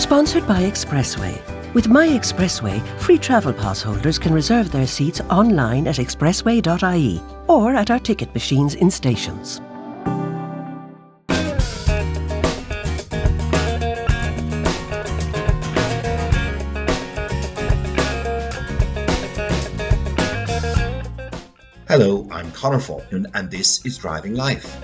Sponsored by Expressway. With My Expressway, free travel pass holders can reserve their seats online at expressway.ie or at our ticket machines in stations. Hello, I'm Conor Faulkner, and this is Driving Life.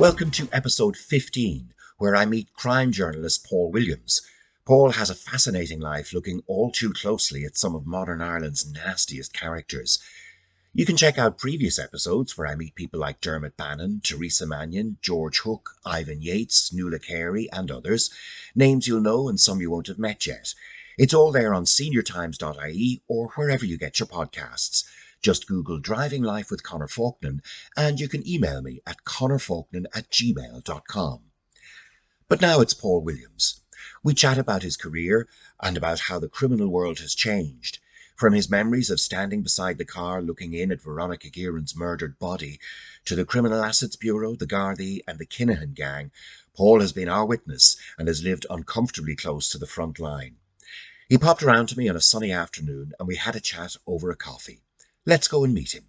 Welcome to episode 15, where I meet crime journalist Paul Williams. Paul has a fascinating life looking all too closely at some of modern Ireland's nastiest characters. You can check out previous episodes where I meet people like Dermot Bannon, Teresa Mannion, George Hook, Ivan Yates, Nuala Carey, and others. Names you'll know and some you won't have met yet. It's all there on seniortimes.ie or wherever you get your podcasts. Just Google Driving Life with Conor Faulkner and you can email me at connorfaulkner at gmail.com. But now it's Paul Williams. We chat about his career and about how the criminal world has changed. From his memories of standing beside the car looking in at Veronica Guerin's murdered body, to the Criminal Assets Bureau, the Gardaí, and the Kinahan gang, Paul has been our witness and has lived uncomfortably close to the front line. He popped around to me on a sunny afternoon and we had a chat over a coffee. Let's go and meet him.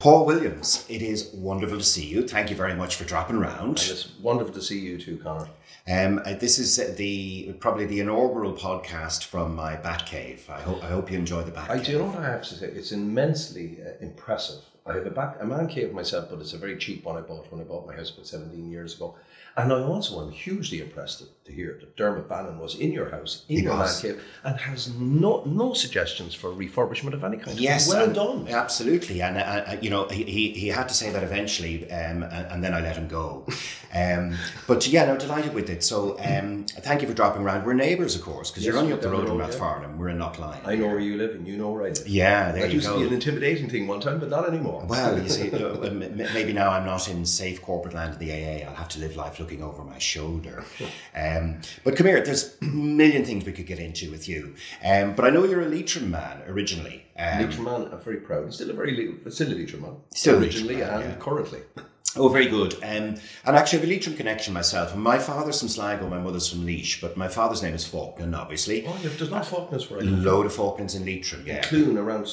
Paul Williams, it is wonderful to see you. Thank you very much for dropping around. And it's wonderful to see you too, Conor. Um, uh, this is the probably the inaugural podcast from my Batcave. I hope I hope you enjoy the Batcave. I do what I have to say. It's immensely uh, impressive. I have a back a man cave myself, but it's a very cheap one I bought when I bought my house about seventeen years ago. And I also am hugely impressed to hear that Dermot Bannon was in your house, in He your was. man cave, and has no no suggestions for refurbishment of any kind. Yes, well and- done. Absolutely, and uh, uh, you know he, he he had to say that eventually, um, and, and then I let him go. Um, but yeah, no, delighted with it. So um, thank you for dropping around. We're neighbours, of course, because Yes, you're only up the road the from road, yeah. Rathfarnham. We're in Knocklyon. I know where you live, and you know where I live. Yeah, there that you used to be an intimidating thing one time, but not anymore. Well, you see, uh, maybe now I'm not in safe corporate land of the AA. I'll have to live life looking over my shoulder. Um, but come here, there's a million things we could get into with you. Um, but I know you're a Leitrim man originally. Um, Leitrim man, I'm very proud. Still a very still a Leitrim man. Still originally Leitrim man, and yeah. currently. Oh, very good. Um, and actually, I have a Leitrim connection myself. My father's from Sligo, my mother's from Laois, but my father's name is Faulkner, obviously. Oh, you've, there's not Faulkners I live. Load of Faulkners in Leitrim, yeah. Cloone around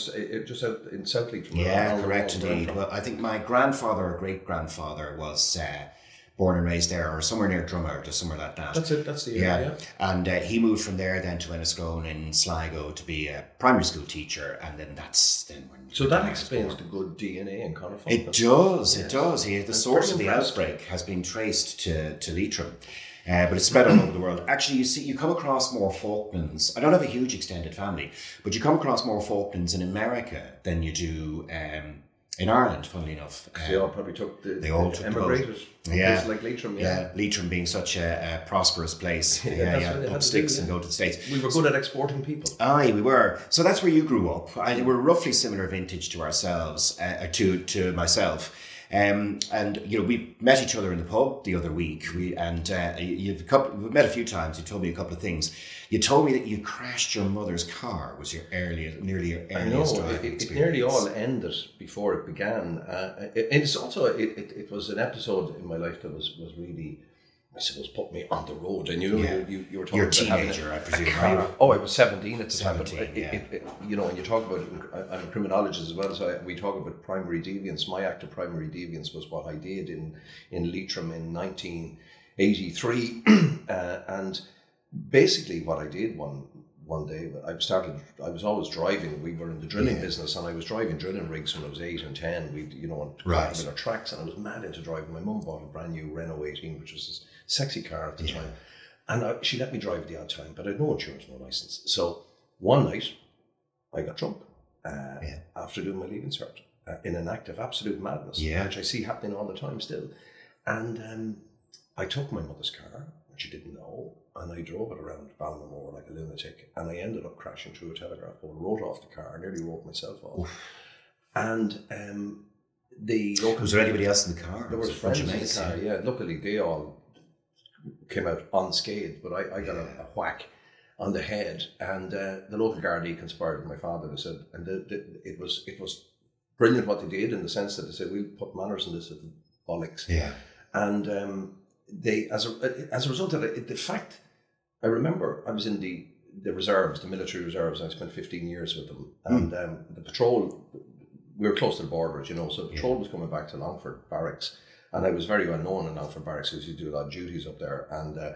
just out in South Leitrim. Yeah, correct wall where I'm indeed. Well, I think my grandfather or great grandfather was uh, born and raised there, or somewhere near Drummer, just somewhere like that. That's it. That's the area. Yeah, and uh, he moved from there then to Enniscrone in Sligo to be a primary school teacher, and then that's then when. So that when I was explains born. the good DNA in Conor It does, it does. He, the I'm source of the outbreak has been traced to, to Leitrim, uh, but it's spread all over the world. Actually, you see, you come across more Falklands. I don't have a huge extended family, but you come across more Falklands in America than you do um, in Ireland, funnily enough. They all Um, probably took the, They all the took emigrated. Yeah. like Leitrim. yeah, Yeah. Leitrim being such a, a prosperous place. Yeah, yeah, yeah, up sticks do, and go to the States. We were good at exporting people. Aye, we were. So that's where you grew up. I, we're roughly similar vintage to ourselves, uh, to to myself. Um, and you know, we met each other in the pub the other week. We and uh, you've a couple, we've met a few times. You told me a couple of things. You told me that you crashed your mother's car. Was your earliest, nearly your I know earliest it, driving it, nearly all ended before it began. Uh, it, and it's also it, it, it was an episode in my life that was was really. I suppose put me on the road, and you know Yeah. you, you, were talking You're a about having teenager, I a presume, car- right? Oh, I was seventeen at the time. But 17, yeah. it, it, you know, when you talk about, I- I'm a criminologist as well, so I, we talk about primary deviance. My act of primary deviance was what I did in in Leitrim in 1983, uh, and basically what I did one one day I started I was always driving we were in the drilling Yeah. business and I was driving drilling rigs when I was 8 and 10 We'd, you know on Right. our tracks and I was mad into driving my mum bought a brand new Renault 18 which was a sexy car at the Yeah. time and I, she let me drive it the odd time but I had no insurance no license so one night I got drunk uh, Yeah. after doing my leaving cert uh, in an act of absolute madness Yeah. which I see happening all the time still and um, I took my mother's car, which she didn't know, and I drove it around Ballinamore like a lunatic. And I ended up crashing through a telegraph pole, wrote off the car, nearly wrote myself off. And um, the local Was there anybody else in the car? there Was was it a bunch friends in the car. Yeah, luckily they all came out unscathed, but I, I got a, a whack on the head, and uh, the local Gardaí conspired with my father. They said, and the, the, it was it was brilliant what they did in the sense that they said we'll put manners in this little bollocks. Yeah. And um, they, as a as a result of it, the fact I remember I was in the the reserves, the military reserves. I spent 15 years with them, and um, the patrol. We were close to the border, as you know, so the patrol was coming back to Longford Barracks, and I was very well known in Longford Barracks because you do a lot of duties up there. And uh,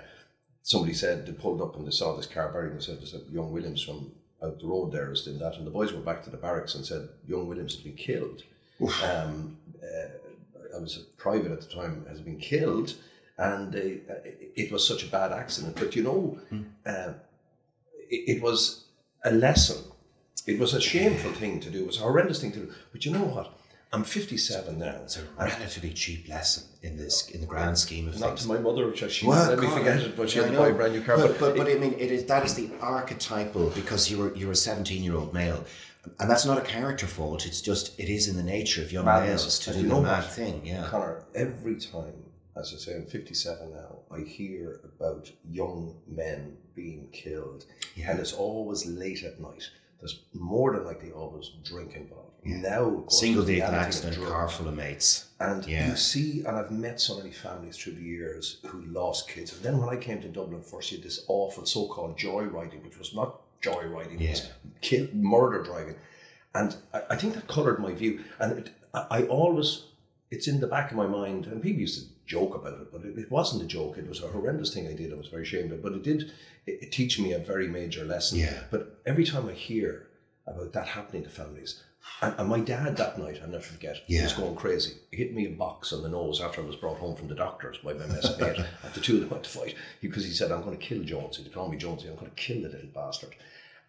somebody said they pulled up and they saw this car buried. They said there's a young Williams from out the road there is doing that, and the boys went back to the barracks and said young Williams has been killed. Um, uh, I was a private at the time, has been killed, and uh, it was such a bad accident. But you know, uh, it, it was a lesson. It was a shameful thing to do. It was a horrendous thing to do. But you know what? I'm 57 now. It's a relatively cheap lesson in this in the grand scheme of Not things. Not to my mother, which I- she Well, let me forget it, but she I had to buy a brand new car. But, but, but it- I mean, it is that is the archetypal because you were you're a 17 year old male, and that's not a character fault. It's just it is in the nature of young Madness. males to do the mad thing. Yeah. Conor, every time, as I say, I'm 57 now, I hear about young men being killed, Yeah. and it's always late at night. There's more than likely always drink involved. Now, Single vehicle accident, car full of mates. And Yeah. you see, and I've met so many families through the years who lost kids. And then when I came to Dublin first, you had this awful so-called joyriding, which was not joyriding, it was Yeah. kill, murder driving. And I, I think that coloured my view. And it, I, I always, it's in the back of my mind, and people used to joke about it, but it, it wasn't a joke. It was a horrendous thing I did. I was very ashamed of. But it did it, it teach me a very major lesson. Yeah. But every time I hear about that happening to families, and, and my dad that night, I'll never forget, he was going crazy. He hit me a box on the nose after I was brought home from the doctors by my messmate. and the two of them went to fight because he said, I'm going to kill Jonesy. They call me Jonesy. I'm going to kill the little bastard.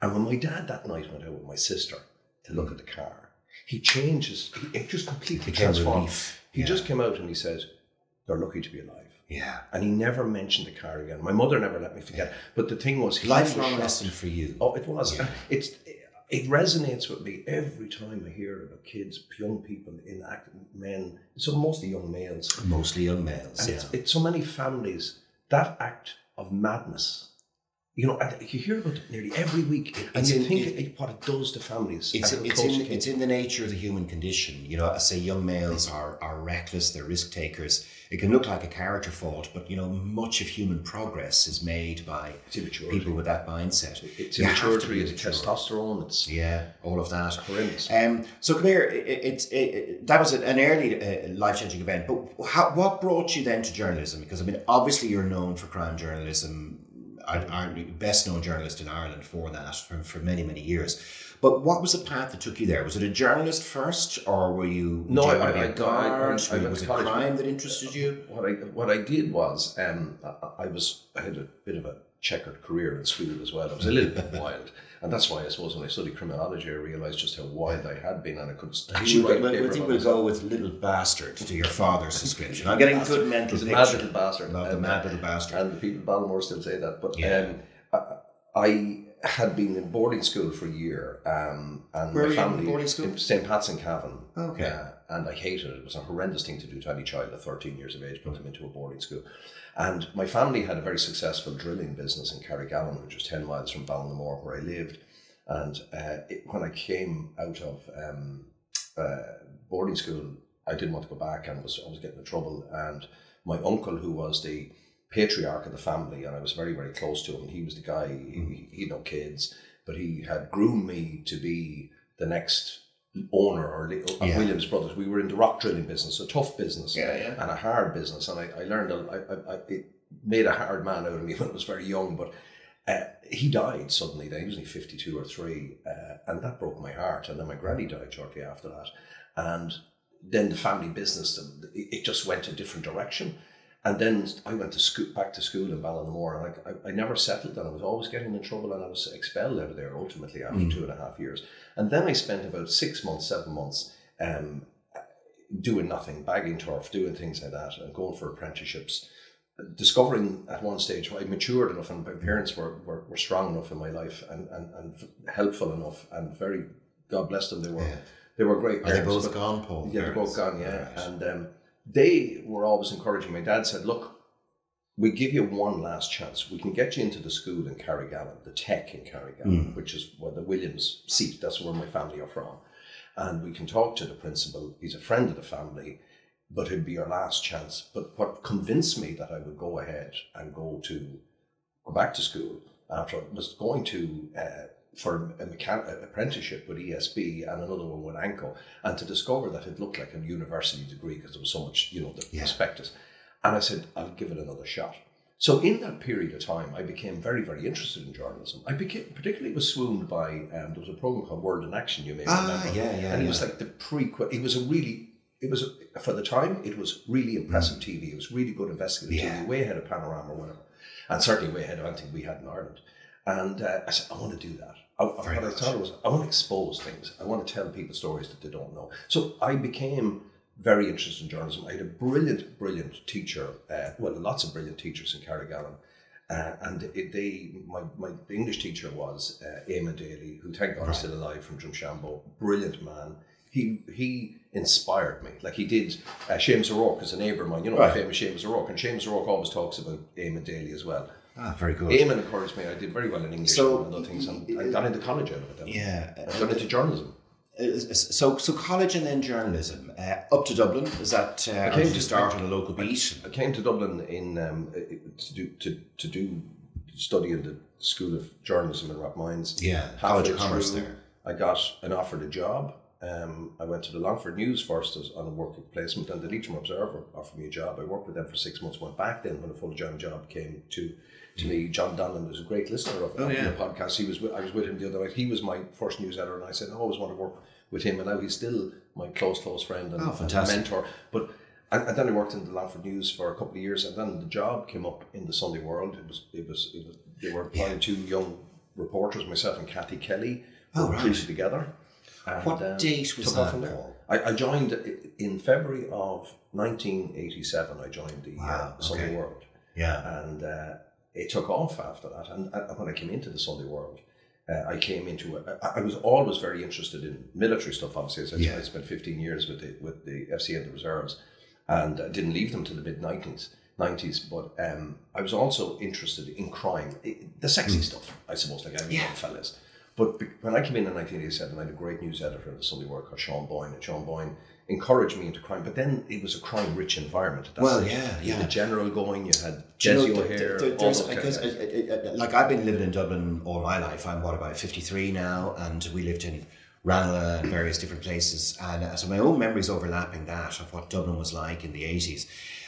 And when my dad that night went out with my sister to look at the car, he changed his, he, it just completely relief. He Yeah. just came out and he said, they're lucky to be alive. Yeah. And he never mentioned the car again. My mother never let me forget. But the thing was, he was Lifelong lesson for you. Oh, it was. Yeah. It's it resonates with me every time I hear about kids, young people in act, men, so mostly young males, Mostly young males. and Yeah. it's, it's so many families that act of madness. You know, you hear about it nearly every week, and It's you in- think it- what it does to families. It's, it's, in, it it's in the nature of the human condition. You know, I say young males are, are reckless, they're risk takers. It can look like a character fault, but you know, much of human progress is made by people with that mindset. It's You immaturity, it's testosterone, it's Yeah, all of that. horrendous. Um, so come here. It, it's it, it, that was an early uh, life changing event. But how, what brought you then to journalism? Because I mean, obviously you're known for crime journalism. Are best known journalist in Ireland for that for, for many many years. But what was the path that took you there? Was it a journalist first, or were you? No, you I- want to be I- a I- guard? I- I was it to college. crime that interested you? what I what I did was um, I, I was I had a bit of a checkered career in school as well. I was a little bit wild, and that's why I suppose when I studied criminology, I realised just how wild I had been, and I could actually We'll, write a we'll- paper I think we'll go with little bastard to your father's description. I'm getting a good mental He's picture. mad little bastard. Love the And, mad uh, little bastard. and the people in Balmore still say that. But Yeah. um, I, I had been in boarding school for a year, um, and Where my were you in family boarding school? in St Pat's in Cavan. Okay. Uh, and I hated it. It was a horrendous thing to do to any child at 13 years of age, put them into a boarding school. And my family had a very successful drilling business in Carrigallen, which was 10 miles from Ballinamore, where I lived. And uh, it, when I came out of um, uh, boarding school, I didn't want to go back and was I was getting in trouble. And my uncle, who was the patriarch of the family, and I was very very close to him. He was the guy. He, he had no kids, but he had groomed me to be the next owner or Yeah. Williams Brothers. We were in the rock drilling business, a tough business Yeah, yeah. and a hard business. And I, I learned, a, I, I, I, it made a hard man out of me when I was very young, but uh, he died suddenly. Then he was only 52 or 3, uh, and that broke my heart. And then my granny died shortly after that. And then the family business, it just went a different direction. And then I went to school, back to school in Ballinamore, and I, I, I never settled, and I was always getting in trouble, and I was expelled out of there ultimately after two and a half years. And then I spent about six months, seven months, um, doing nothing, bagging turf, doing things like that, and going for apprenticeships. Discovering at one stage I matured enough, and my parents were, were, were strong enough in my life, and, and, and helpful enough, and very God bless them. They were Yeah. they were great. Are they both gone, Paul? yeah, they're both gone. Yeah, Right. and um, they were always encouraging. My dad said, "Look, we give you one last chance. We can get you into the school in Carrigallen, the Tech in Carrigallen, Mm. which is where the Williams seat. That's where my family are from." and we can talk to the principal. He's a friend of the family, but it'd be your last chance. But what convinced me that I would go ahead and go to go back to school after I was going to uh, for a mechan- apprenticeship with ESB and another one with ANCO, and to discover that it looked like a university degree because there was so much, you know, the Yeah. prospectus. And I said, I'll give it another shot. So in that period of time, I became very, very interested in journalism. I became particularly was swooned by um, there was a program called World in Action. You may Ah, remember, yeah, yeah, and it was like the prequel. It was a really, it was a, for the time, it was really impressive TV. It was really good investigative Mm. Yeah. TV, way ahead of Panorama or whatever, and certainly way ahead of anything we had in Ireland. And uh, I said, I want to do that. I, what I thought it was, I want to expose things. I want to tell people stories that they don't know. So I became very interested in journalism. I had a brilliant, brilliant teacher. Uh, well, lots of brilliant teachers in Carrigallen. Uh, and it, they, my, my the English teacher was uh, Eamon Daly, who thank God is still alive from Drumshanbo. Brilliant man. He he inspired me. Like he did. Uh, Seamus O'Rourke is a neighbour of mine. You know Right. the famous Seamus O'Rourke, and Seamus O'Rourke always talks about Eamon Daly as well. Ah, very good. Eamon encouraged me. I did very well in English So, and other things, and I got into college out of it. Then. Yeah. I got into journalism. Uh, So, so college and then journalism. Uh, up to Dublin. Is that? Uh, or came to- start on a local beat? I came to Dublin in um, to do to, to do study in the School of Journalism in Rathmines. Yeah, Halfway College of Commerce through, there. I got an offered a job. Um, I went to the Longford News first as on a working placement, and the Leitrim Observer offered me a job. I worked with them for six months. Went back then when a full time job came to to me. John Donlan was a great listener of, Oh, yeah. the podcast. He was with, I was with him the other night. He was my first news editor, and I said I always want to work with him, and now he's still my close close friend and, Oh, and mentor. But and, and then I worked in the Longford News for a couple of years, and then the job came up in the Sunday World. It was it was, it was they were applying two young reporters, myself and Kathy Kelly, Oh, were right. together. And, What um, date was took that, from there. Paul? I, I joined in February of 1987. I joined the Wow, uh, Sunday okay. World, Yeah. and uh, it took off after that. And, and when I came into the Sunday World, uh, I came into it. I, I was always very interested in military stuff. Obviously, as I, Yeah. I spent 15 years with the with the FC and the reserves, and I didn't leave them till the mid 90s. 90s, but um, I was also interested in crime, I- the sexy stuff, I suppose, like every. Yeah. young fellas. But when I came in in 1987, I had a great news editor at the Sunday World called Sean Boyne, and Sean Boyne encouraged me into crime. But then it was a crime-rich environment. Well, stage. yeah, You had yeah. the general going. You had Do you know, Dessie there- O'Hare. there- all there's- those because, guys. uh, uh, uh, like I've been living in Dublin all my life. I'm what about 53 now, and we lived in Ranelagh and various different places, and uh, so my own memories overlapping that of what Dublin was like in the 80s.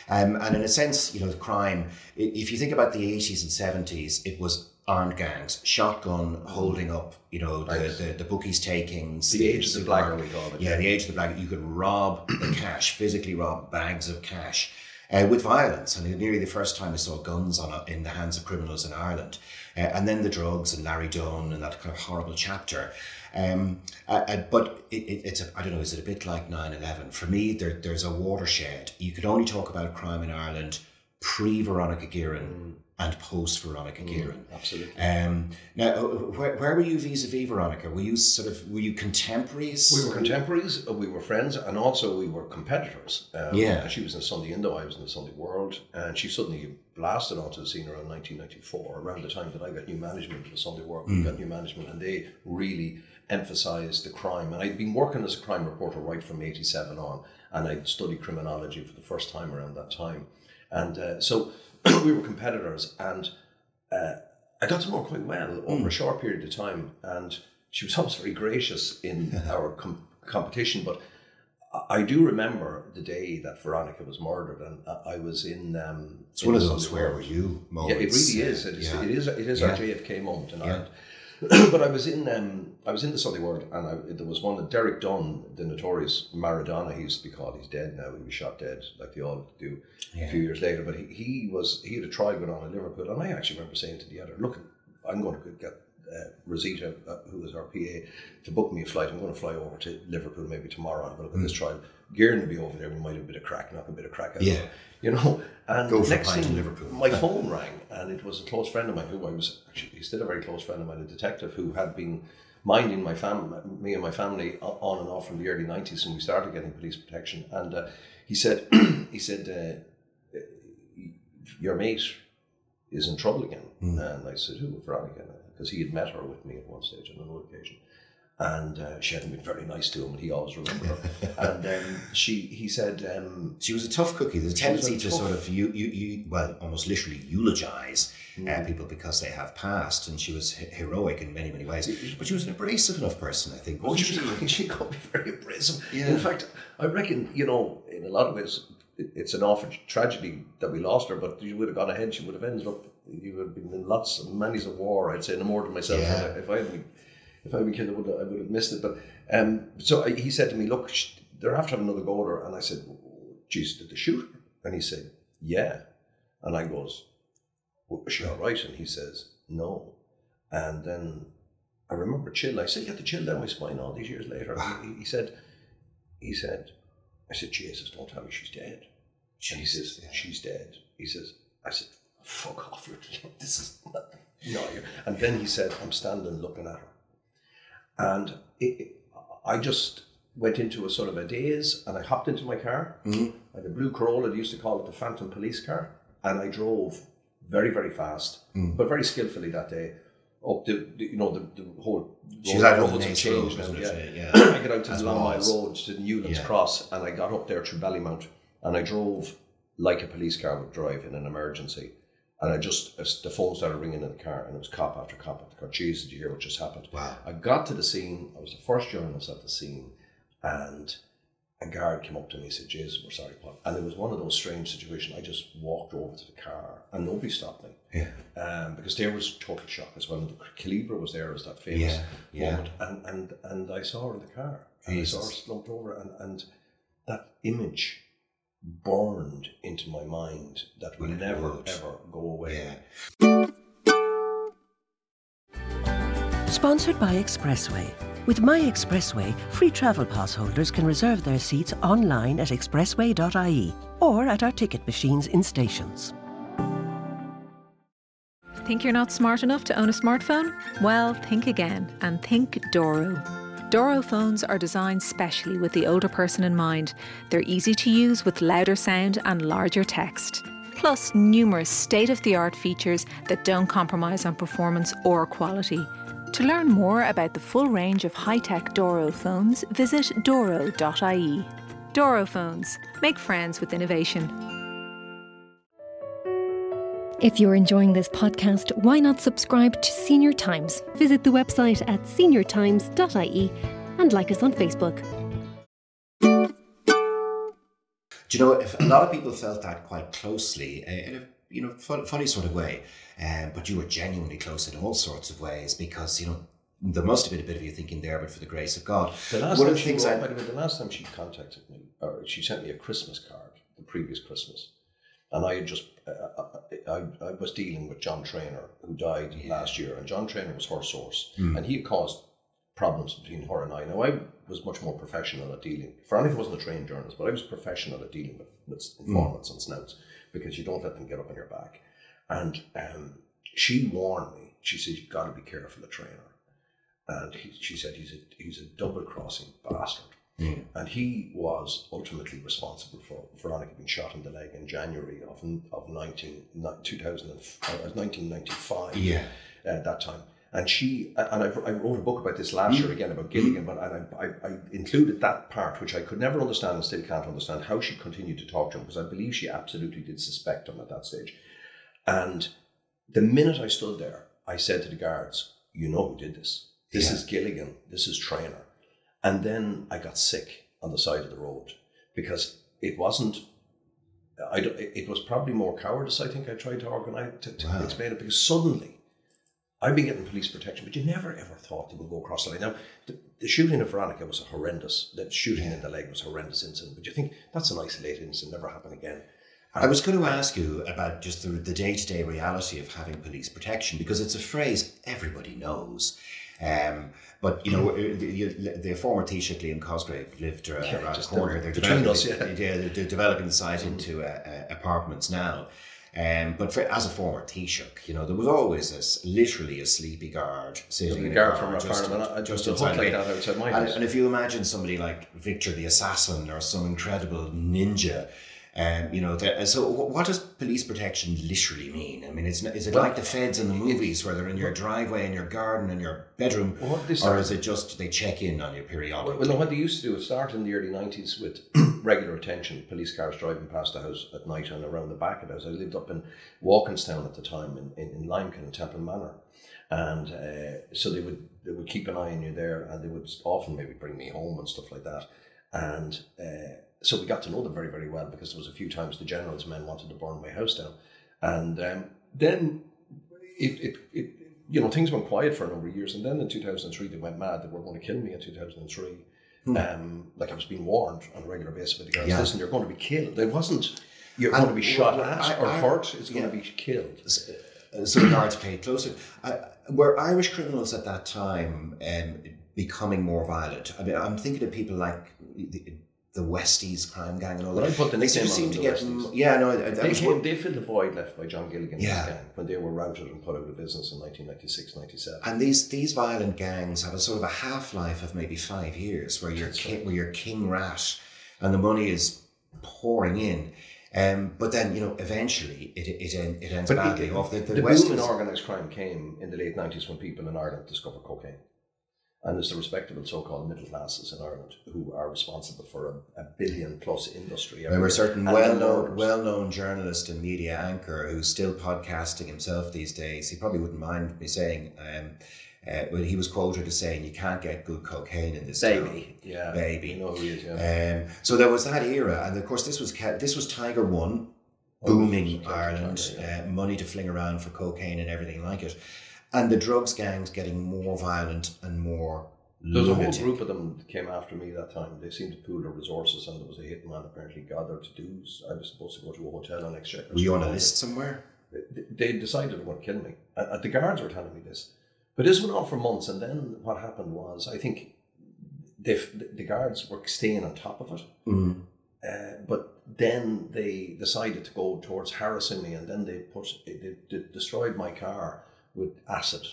Um, and in a sense, you know, the crime. If you think about the 80s and 70s, it was armed gangs, shotgun holding up, you know, the, Right. the, the bookies taking the age of the blagger, we call it. yeah, the age of the black. You could rob the cash, physically rob bags of cash uh, with violence. And it nearly the first time I saw guns on a, in the hands of criminals in Ireland. Uh, and then the drugs and Larry Dunne and that kind of horrible chapter. Um, uh, uh, but it, it, it's, a, I don't know, is it a bit like 9 11? For me, there, there's a watershed. You could only talk about crime in Ireland pre Veronica Guerin and post Veronica Guerin. Absolutely. Um, now, uh, where, where were you vis-a-vis Veronica? Were you sort of were you contemporaries? We were contemporaries, uh, we were friends, and also we were competitors. Um, Yeah. She was in Sunday Indo, I was in the Sunday World, and she suddenly blasted onto the scene around 1994, around the time that I got new management for the Sunday World. We got new management, and they really emphasised the crime. And I'd been working as a crime reporter right from 87 on, and I'd studied criminology for the first time around that time. And uh, so we were competitors, and uh, I got to know her quite well over a short period of time, and she was always very gracious in our com- competition. But I- do remember the day that Veronica was murdered, and I- was in. Um, It's one of those where were you Yeah, it really is. It is. yeah. It is. It is Yeah. our JFK moment in Yeah. Ireland. but I was in. Um, I was in the Sunday World, and I, there was one that Derek Dunne, the notorious Maradona, he used to be called. He's dead now. He was shot dead, like they all do, Yeah. a few years later. But he, he was. He had a trial going on in Liverpool, and I actually remember saying to the editor, "Look, I'm going to get." Uh, Rosita, uh, who was our PA, to book me a flight. I'm going to fly over to Liverpool maybe tomorrow. I'm going to look at this trial. Gieran to be over there. We might have a bit of crack, knock a bit of crack out. Yeah. you know. And Go next thing, Liverpool. my phone rang, and it was a close friend of mine who I was actually he's still a very close friend of mine, a detective who had been minding my fam, me and my family on and off from the early nineties when we started getting police protection. And uh, he said, he said, uh, your mate is in trouble again. Hmm. And I said, who? Veronica, because he had met her with me at one stage on another occasion. And uh, she hadn't been very nice to him, and he always remembered her. and um, she, he said, um, She was a tough cookie. There's a tendency to tough- sort of you, you, you well, almost literally eulogize Hmm. uh, people because they have passed, and she was heroic in many, many ways. But she was an abrasive enough person, I think. "Oh, she, she? was, she got me very abrasive." Yeah. In fact, I reckon you know, in a lot of ways, it, it's an awful tragedy that we lost her. But she would have gone ahead. She would have ended up. You would have been in lots, of manys of war. I'd say no more than myself. Yeah. If I had been, if I been killed, I would have, I would have missed it. But um, so I, he said to me, "Look, sh- they're after having another go her." And I said, "Geez, did they shoot her?" And he said, "Yeah." And I goes, "Was she all right?" And he says, "No." And then I remember chill. I said, "You had to chill down my spine all these years later." He, he said, "He said, I said, Jesus, don't tell me she's dead." And he says, yeah. "She's dead." He says, "I said, fuck off, Richard. This is not, no." And then he said, "I'm standing looking at her," and it, it- I just went into a sort of a daze, and I hopped into my car. Mhm. I had a blue Corolla. They used to call it the Phantom Police car, and I drove very, very fast, Mm. but very skillfully that day. Up the, the- you know, the, the whole She was road- out roads have changed Road, now, wasn't it? yeah. Yeah. I got out to As the Long Mile. Road to the Newlands Yeah. Cross, and I got up there through Ballymount, and I drove like a police car would drive in an emergency. And I just, the phone started ringing in the car, and it was cop after cop after cop. Jeez, did you hear what just happened? Wow. I got to the scene. I was the first journalist at the scene, and a guard came up to me and said, "Jason, we're sorry, Paul." And it was one of those strange situations. I just walked over to the car, and nobody stopped me Yeah. um, because there was total shock as well. And the Calibra was there as that famous Yeah, yeah. moment, and and and I saw her in the car, and I saw her slumped over, and and that image burned into my mind that will never would. ever go away. Yeah. Sponsored by Expressway. With My Expressway, free travel pass holders can reserve their seats online at expressway.ie or at our ticket machines in stations. Think you're not smart enough to own a smartphone? Well, think again and think Doro. Doro phones are designed specially with the older person in mind. They're easy to use with louder sound and larger text. Plus, numerous state of the art features that don't compromise on performance or quality. To learn more about the full range of high tech Doro phones, visit doro.ie. Doro phones. Make friends with innovation. If you're enjoying this podcast, why not subscribe to Senior Times? Visit the website at seniortimes.ie and like us on Facebook. Do you know if a lot of people felt that quite closely uh, in a you know fun, funny sort of way, um, but you were genuinely close in all sorts of ways because you know there must have been a bit of you thinking there, but for the grace of God. The last One time of the she things wrote, I by the way, the last time she contacted me, or she sent me a Christmas card, the previous Christmas, and I had just, uh, I, I, I was dealing with John Traynor, who died last year, and John Traynor was her source, Hmm. and he had caused problems between her and I. Now I was much more professional at dealing. Veronica wasn't a trained journalist, but I was professional at dealing with, with informants and snouts because you don't let them get up on your back. And um, she warned me. She said, "You've got to be careful of Traynor." And he, she said, "He's a he's a double crossing bastard." Yeah. And he was ultimately responsible for Veronica being shot in the leg in January of, of 19, 2000 uh, 1995 yeah at that time. And she, and I, I wrote a book about this last mm. year again about mm. Gilligan, but and I, I, I included that part, which I could never understand and still can't understand, how she continued to talk to him, because I believe she absolutely did suspect him at that stage. And the minute I stood there, I said to the guards, You know who did this. This Yeah. is Gilligan, this is Traynor. And then I got sick on the side of the road because it wasn't. I, it was probably more cowardice. I think I tried to organize to, to Wow. explain it because suddenly I've been getting police protection, but you never ever thought they would go across the line. Now, the, the shooting of Veronica was a horrendous. The shooting in the leg was a horrendous incident, but you think that's an isolated incident, never happen again. I was going to ask you about just the, the day-to-day reality of having police protection because it's a phrase everybody knows. Um, but you know, the, the, the former Taoiseach Liam Cosgrave lived uh, Yeah, around the corner. They're between us, yeah. yeah, they're developing the site into uh, uh, apartments now. Um, but for, as a former Taoiseach, you know, there was always this literally a sleepy guard sitting The in guard a car from just, just just a hut like that outside my and, and if you imagine somebody like Victor the Assassin or some incredible ninja Um, you know, the, so what does police protection literally mean? I mean, it's is it like the feds in the movies where they're in your driveway, in your garden, in your bedroom, Well, or is it just they check in on you periodically? well, no, what they used to do, it started in the early 90s with regular attention, police cars driving past the house at night and around the back of the house. I lived up in Walkinstown at the time in, in, in Limekiln, Temple Manor. And uh, so they would they would keep an eye on you there and they would often maybe bring me home and stuff like that. And uh, so we got to know them very, very well because there was a few times the general's men wanted to burn my house down. And um, then it, it, it, you know, things went quiet for a number of years. And then in 2003, they went mad. They were going to kill me in 2003. Um, like I was being warned on a regular basis by the guys, Yeah. listen, you're going to be killed. It wasn't, you're And going to be shot well, at I- or I- hurt, it's yeah. going to be killed. Uh, so the guards paid closer. Uh, were Irish criminals at that time um, becoming more violent? I mean, I'm thinking of people like the, the Westies crime gang and all that. I put the they seem on to them, get. the Westies. Yeah, no, They, came, they filled the void left by John Gilligan Yeah. and his gang when they were routed and put out of business in 1996, 97. And these these violent gangs have a sort of a half life of maybe five years, where you're ki- where you're king rat, and the money is pouring in. Um, but then you know eventually it it, it ends But badly. it- off the, the, the boom in organised crime came in the late 90s when people in Ireland discovered cocaine. And there's the respectable so called middle classes in Ireland who are responsible for a, a billion plus industry. Remember a certain. And well-known, well known journalist and media anchor who's still podcasting himself these days. He probably wouldn't mind me saying. Um, uh, well, he was quoted as saying, "You can't get good cocaine in this town." Baby. Yeah. Baby. You know who he is, yeah. Um, so there was that era, and of course this was this was Tiger One, booming this was Tiger, Ireland, Tiger, yeah. uh, money to fling around for cocaine and everything like it, and the drugs gangs getting more violent and more. There was a whole group of them that came after me that time. They seemed to pool their resources, and there was a hitman apparently gathered to do. I was supposed to go to a hotel on Exchequer. Were you on a list somewhere? They- They decided they to kill me. And and the guards were telling me this. But this went on for months, and then what happened was, I think they, the guards were staying on top of it. Mm. Uh, but then they decided to go towards harassing me, and then they put they, they destroyed my car with acid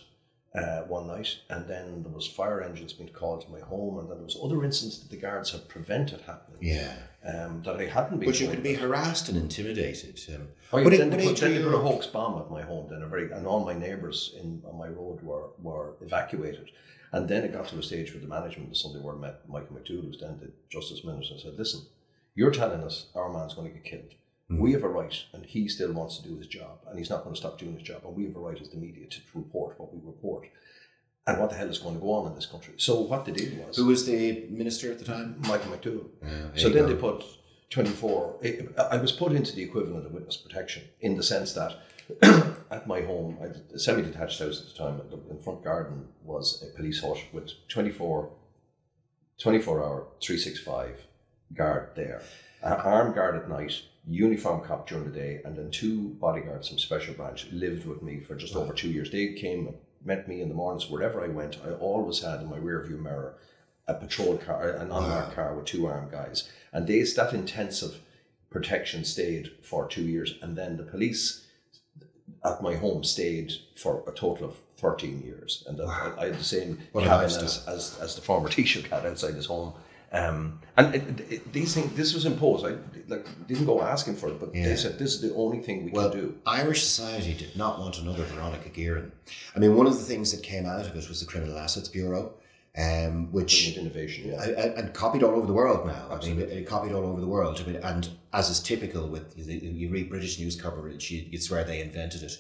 uh, one night, and then there was fire engines being called to my home, and then there was other incidents that the guards had prevented happening. Yeah, Um, that I hadn't been. but you could be harassed and intimidated. Um, Oh, but it- then, but they put, then they put a hoax bomb at my home. Then a very and all my neighbours in on my road were were evacuated. And then it got to a stage where the management of the Sunday World met Michael McDowell, who's then the Justice Minister, and said, "Listen, you're telling us our man's going to get killed. Mm. We have a right, and he still wants to do his job, and he's not going to stop doing his job. And we have a right as the media to report what we report. And what the hell is going to go on in this country? So what they did was Who was the minister at the time? Michael McDowell. Yeah, So then go. they put 24. I I was put into the equivalent of witness protection in the sense that at my home, I had a semi detached house at the time, and the- in front garden was a police hut with 24, 24 hour, 365 guard there. An armed guard at night, uniform cop during the day, and then two bodyguards from Special Branch lived with me for just over two years. They came, met me in the mornings wherever I went. I always had in my rear view mirror a patrol car, an unmarked ah. car with two armed guys. And they, that intensive protection stayed for two years. And then the police at my home stayed for a total of 13 years. And I, I had the same What cabin as, as, as the former Taoiseach had outside his home. Um, and it, it, these things, this was imposed. I like didn't go asking for it, but Yeah. they said this is the only thing we Well, can do. Irish society did not want another Veronica Guerin. I mean, one of the things that came out of it was the Criminal Assets Bureau, um, which Brilliant innovation, yeah. and, copied all over the world now. I mean, Absolutely. it copied all over the world. I mean, and as is typical with you, you read British news coverage, you, you'd swear they invented it.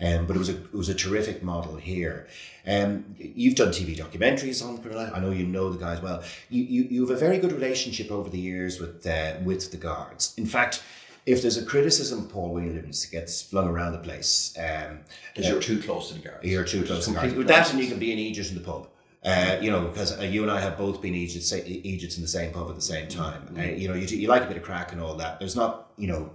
Um, but it was a it was a terrific model here. Um, you've done TV documentaries on criminal. I know you know the guys well. You, you you have a very good relationship over the years with uh, with the guards. In fact, if there's a criticism, Paul Williams gets flung around the place. Um, Because you're too close to the guards. you're too close to the guards. With that, and you can be an Egypt in the pub. Uh, you know, because uh, you and I have both been Egypts, Egypts in the same pub at the same time. Uh, you know, you, you like a bit of crack and all that. There's not, you know,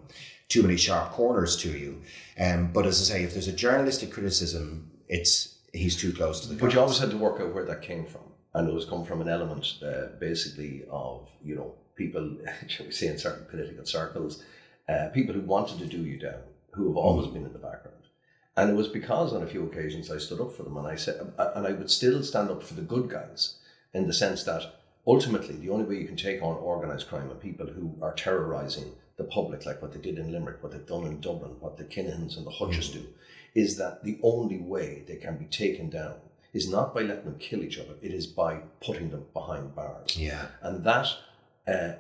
too many sharp corners to you. Um, but as I say, if there's a journalistic criticism, it's he's too close to the. But you always had to work out where that came from. And it was come from an element, uh, basically, of, you know, people, shall we say, in certain political circles, uh, people who wanted to do you down, who have always been in the background. And it was because on a few occasions I stood up for them and I said, and I would still stand up for the good guys in the sense that ultimately the only way you can take on organized crime and people who are terrorizing the public, like what they did in Limerick, what they've done in Dublin, what the Kinahans and the Hutches do, is that the only way they can be taken down is not by letting them kill each other, it is by putting them behind bars. Yeah. And that, uh,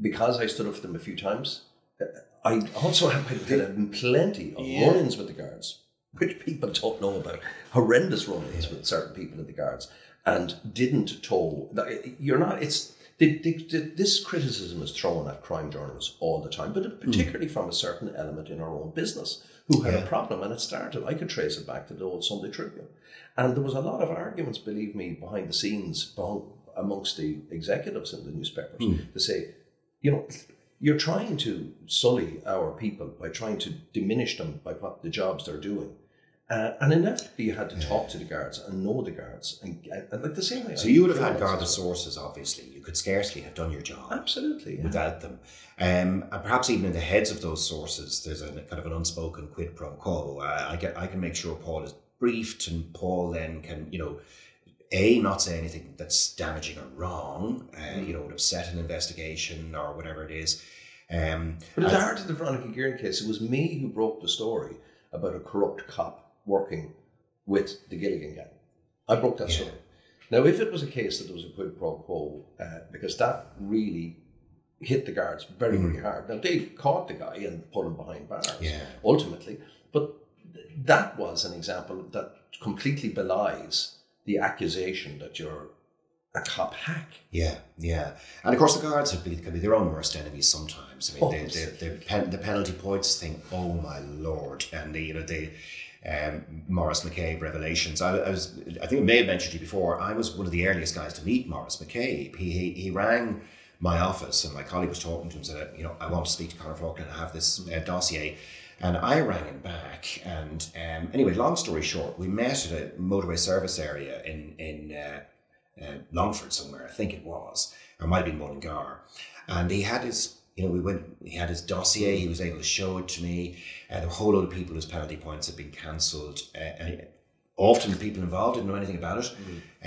because I stood up for them a few times, uh, I also have had plenty of Yeah. run-ins with the guards, which people don't know about. Horrendous run-ins with certain people in the guards, and didn't toll. You're not. It's the, the, the, this criticism is thrown at crime journalists all the time, but hmm. particularly from a certain element in our own business who had Yeah. a problem, and it started. I could trace it back to the old Sunday Tribune, and there was a lot of arguments, believe me, behind the scenes amongst the executives in the newspapers hmm. to say, you know, you're trying to sully our people by trying to diminish them by what the jobs they're doing. Uh, and inevitably, you had to talk to the guards and know the guards, and, and like the same way. So I- you would have had criminals guarded sources, obviously. You could scarcely have done your job Absolutely. yeah. without them. Um, and perhaps even in the heads of those sources, there's a kind of an unspoken quid pro quo. I, I, get, I can make sure Paul is briefed, and Paul then can, you know, a not say anything that's damaging or wrong, uh, you know, would upset an investigation or whatever it is. Um, But in I- the heart of the Veronica Guerin case, it was me who broke the story about a corrupt cop working with the Gilligan gang. I broke that Yeah. story. Now, if it was a case that there was a quid pro quo, uh, because that really hit the guards very, very hard. Now, they caught the guy and put him behind bars, Mm. Yeah. ultimately. But that was an example that completely belies the accusation that you're a cop hack. Yeah, yeah, and of course the guards have been, can be their own worst enemies sometimes. I mean, Always. the the, the, pen, the penalty points thing. Oh my lord! And you know the um, Maurice McCabe revelations. I, I was I think I may have mentioned to you before. I was one of the earliest guys to meet Maurice McCabe. He he, he rang my office and my colleague was talking to him and said, you know, I want to speak to Conor Faulkner and have this uh, dossier. And I rang him back. And um, anyway, long story short, we met at a motorway service area in in. Uh, uh, Longford somewhere, I think it was, or might have been Mullingar. And he had his, you know, we went, he had his dossier, he was able to show it to me. Uh, a whole lot of people whose penalty points had been cancelled. Uh, and often the people involved didn't know anything about it.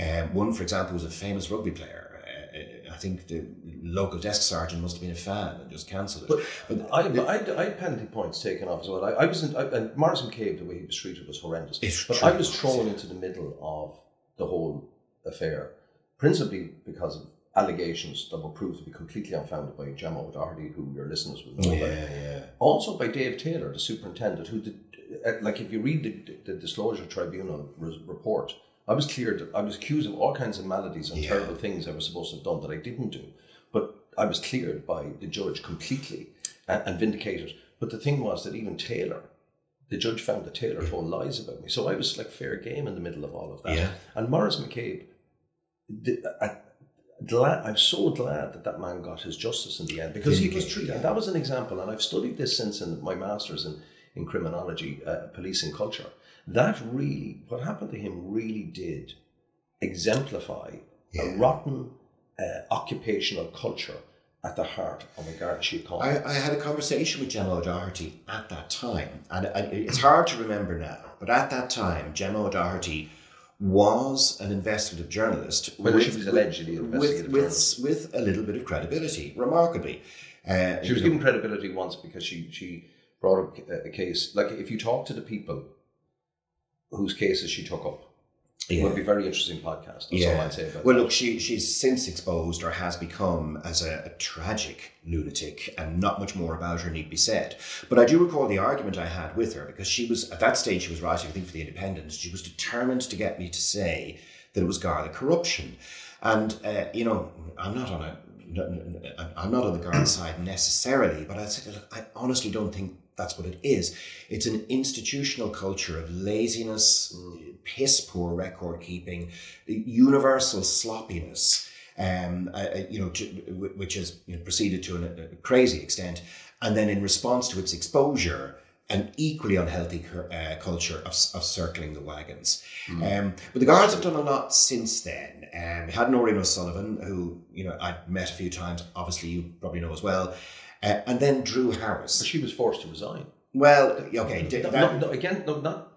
Um, one, for example, was a famous rugby player. Uh, I think the local desk sergeant must have been a fan and just cancelled it. But I, I, I had penalty points taken off as well. I, I was in, I, and Maurice McCabe, the way he was treated was horrendous. It's but true, I was thrown into the middle of the whole affair, principally because of allegations that were proved to be completely unfounded by Gemma O'Doherty, who your listeners will know about. yeah. Also by Dave Taylor, the superintendent, who did, uh, like if you read the, the Disclosure Tribunal report, I was cleared, I was accused of all kinds of maladies and Yeah. terrible things I was supposed to have done that I didn't do. But I was cleared by the judge completely and, and vindicated. But the thing was that even Taylor, the judge found that Taylor told lies about me. So I was like fair game in the middle of all of that. Yeah. And Maurice McCabe, the, I, glad, I'm so glad that that man got his justice in the end because he was treated. yeah. And that was an example, and I've studied this since in my master's in, in criminology, uh, policing culture. That really, what happened to him really did exemplify Yeah. a rotten uh, occupational culture at the heart of a Garda Síochána. I, I had a conversation with Gemma O'Doherty at that time, and I, it's hard to remember now, but at that time, Gemma O'Doherty was an investigative journalist. Well, she was allegedly with, investigative with, journalist. with a little bit of credibility, remarkably. Uh, She was know, given credibility once because she she brought up a, case. Like if you talk to the people whose cases she took up, Yeah. would be a very interesting podcast. That's all I'd say about Well, that. look, she she's since exposed or has become as a, a tragic lunatic, and not much more about her need be said. But I do recall the argument I had with her because she was at that stage she was writing, I think, for the Independent. She was determined to get me to say that it was Garda corruption, and uh, you know, I'm not on a I'm not on the Garda side necessarily, but I said, look, I honestly don't think that's what it is. It's an institutional culture of laziness, piss poor record keeping, universal sloppiness. Um, uh, uh, you know, to, which has you know, proceeded to an, a crazy extent, and then in response to its exposure, an equally unhealthy uh, culture of, of circling the wagons. Um, but the guards have done a lot since then. Um, we had Nóirín O'Sullivan, who you know I'd met a few times. Obviously, you probably know as well, uh, and then Drew Harris. But she was forced to resign. Well, okay, No, that- no, no, again, no, not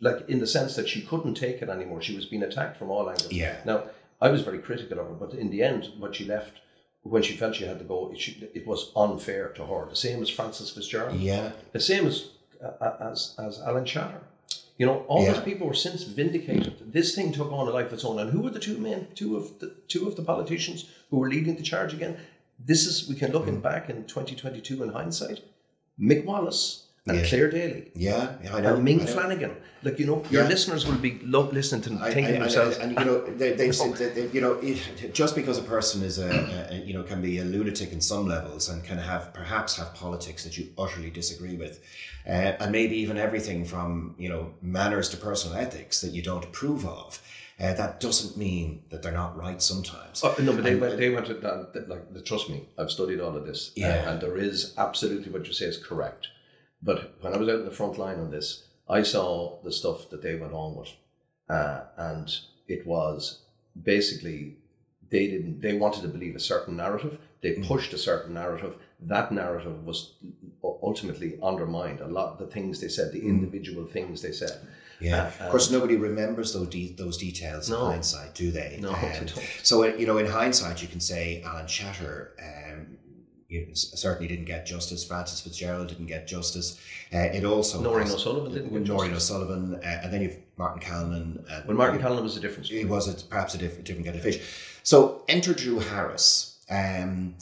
like in the sense that she couldn't take it anymore. She was being attacked from all angles. Yeah. Now, I was very critical of her, but in the end, what she left when she felt she had to go, it, she, it was unfair to her. The same as Frances Fitzgerald. Yeah. The same as uh, as as Alan Shatter. You know, all Yeah. those people were since vindicated. This thing took on a life of its own. And who were the two men, two of the two of the politicians who were leading the charge again? This is we can look in back in 2022 in hindsight. Mick Wallace and Yeah. Clare Daly. Yeah. yeah, I know. And Ming know. Flanagan. Like, you know, your Yeah. listeners will be listening to I- thinking I- I- themselves. and you know, they, they've said that, they, you know, it, just because a person is a, a, you know, can be a lunatic in some levels and can have perhaps have politics that you utterly disagree with, uh, and maybe even everything from you know manners to personal ethics that you don't approve of. Uh, that doesn't mean that they're not right sometimes. Oh, no, but they And- went. They went that, Like, trust me, I've studied all of this. Yeah. uh, and there is absolutely what you say is correct. But when I was out in the front line on this, I saw the stuff that they went on with, uh, and it was basically they didn't. They wanted to believe a certain narrative. They Mm. pushed a certain narrative. That narrative was ultimately undermined. A lot of the things they said, the Mm. individual things they said. Yeah, Uh, of course, um, nobody remembers those de- those details No. in hindsight, do they? No, Um, they don't. So, uh, you know, in hindsight, you can say Alan Shatter um, you know, certainly didn't get justice. Frances Fitzgerald didn't get justice. Uh, it also Nóirín has- O'Sullivan didn't get Nóirín justice. O'Sullivan, uh, and then you've Martin Callinan. And Well, Martin Callan was a difference. It was a, perhaps a different different kind of fish. So enter Drew Harris, um,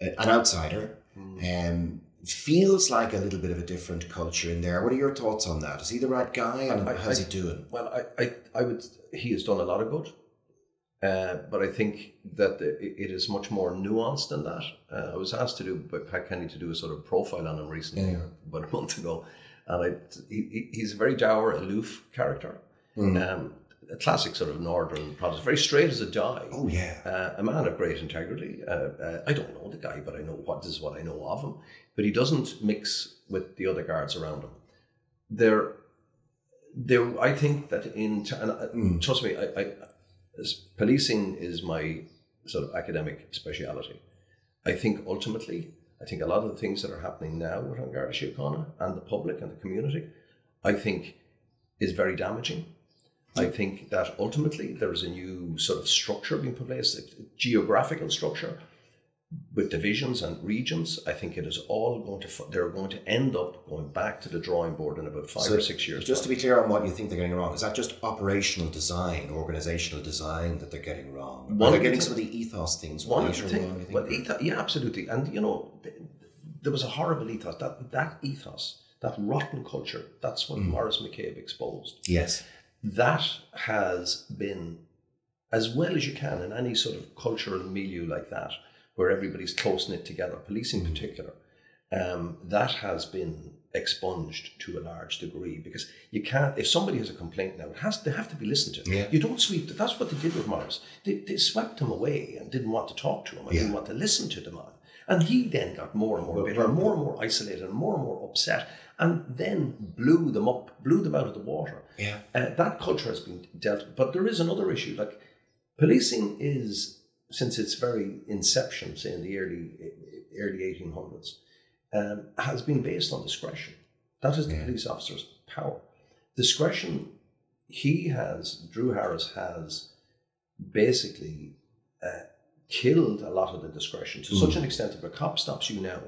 an outsider. Um, feels like a little bit of a different culture in there. What are your thoughts on that? Is he the right guy, and I- how's I- he doing? Well, I, I, I would. He has done a lot of good, uh, but I think that the, it is much more nuanced than that. Uh, I was asked to do by Pat Kenny to do a sort of profile on him recently, Yeah. about a month ago, and I, he, he- he's a very dour, aloof character, Mm. um, a classic sort of northern Protestant, very straight as a die. Oh yeah. Uh, a man of great integrity. Uh, uh, I don't know the guy, but I know what this is what I know of him. But he doesn't mix with the other guards around him. There, there. I think that in and, uh, Mm. trust me, I, I, as policing is my sort of academic speciality. I think ultimately, I think a lot of the things that are happening now with An Garda Síochána and the public and the community, I think, is very damaging. I think that ultimately there is a new sort of structure being put in place, a geographical structure with divisions and regions. I think it is all going to, they're going to end up going back to the drawing board in about five So or six years. Just to be clear on what you think they're getting wrong, is that just operational design, organizational design that they're getting wrong? One Are they getting some of the ethos things One right of or the wrong? you things, think? well, ethos, yeah, absolutely. And you know, there was a horrible ethos. That that ethos, that rotten culture, that's what mm. Maurice McCabe exposed. yes. that has been as well as you can in any sort of cultural milieu like that, where everybody's close knit together, policing in particular, um, that has been expunged to a large degree because you can't. If somebody has a complaint now, it has they have to be listened to. Yeah. You don't sweep. That's what they did with Maurice. They, they swept him away and didn't want to talk to him and Yeah. didn't want to listen to the man. And he then got more and more bitter, well, more and more isolated, and more and more upset, and then blew them up, blew them out of the water. Yeah. Uh, that culture has been dealt with. But there is another issue. Like policing is, since its very inception, say in the early early 1800s, um, has been based on discretion. That is the Yeah. police officer's power. Discretion, he has, Drew Harris has basically uh, killed a lot of the discretion to such an extent if a cop stops you now,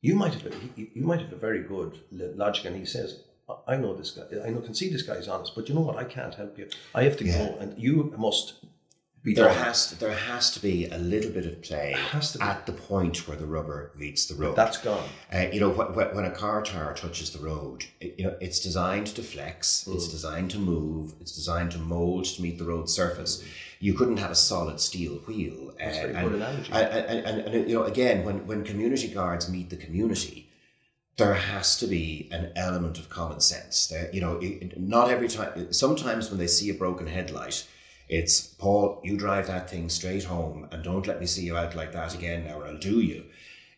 you might have a, you might have a very good logic, and he says, "I- "I know this guy. I know can see this guy's honest, but you know what? I can't help you. I have to Yeah. go, and you must be There done." has to, there has to be a little bit of play Has to be. at the point where the rubber meets the road. That's gone. Uh, you know, wh- wh- when a car tire touches the road, it, you know, it's designed to flex, it's Mm. designed to move, it's designed to mold to meet the road surface. You couldn't have a solid steel wheel. That's uh, very and, good analogy. and, and, and, and, you know, again, when, when community guards meet the community, there has to be an element of common sense. There, you know, not every time. Sometimes when they see a broken headlight, it's Paul. You drive that thing straight home, and don't let me see you out like that again. Now, or I'll do you.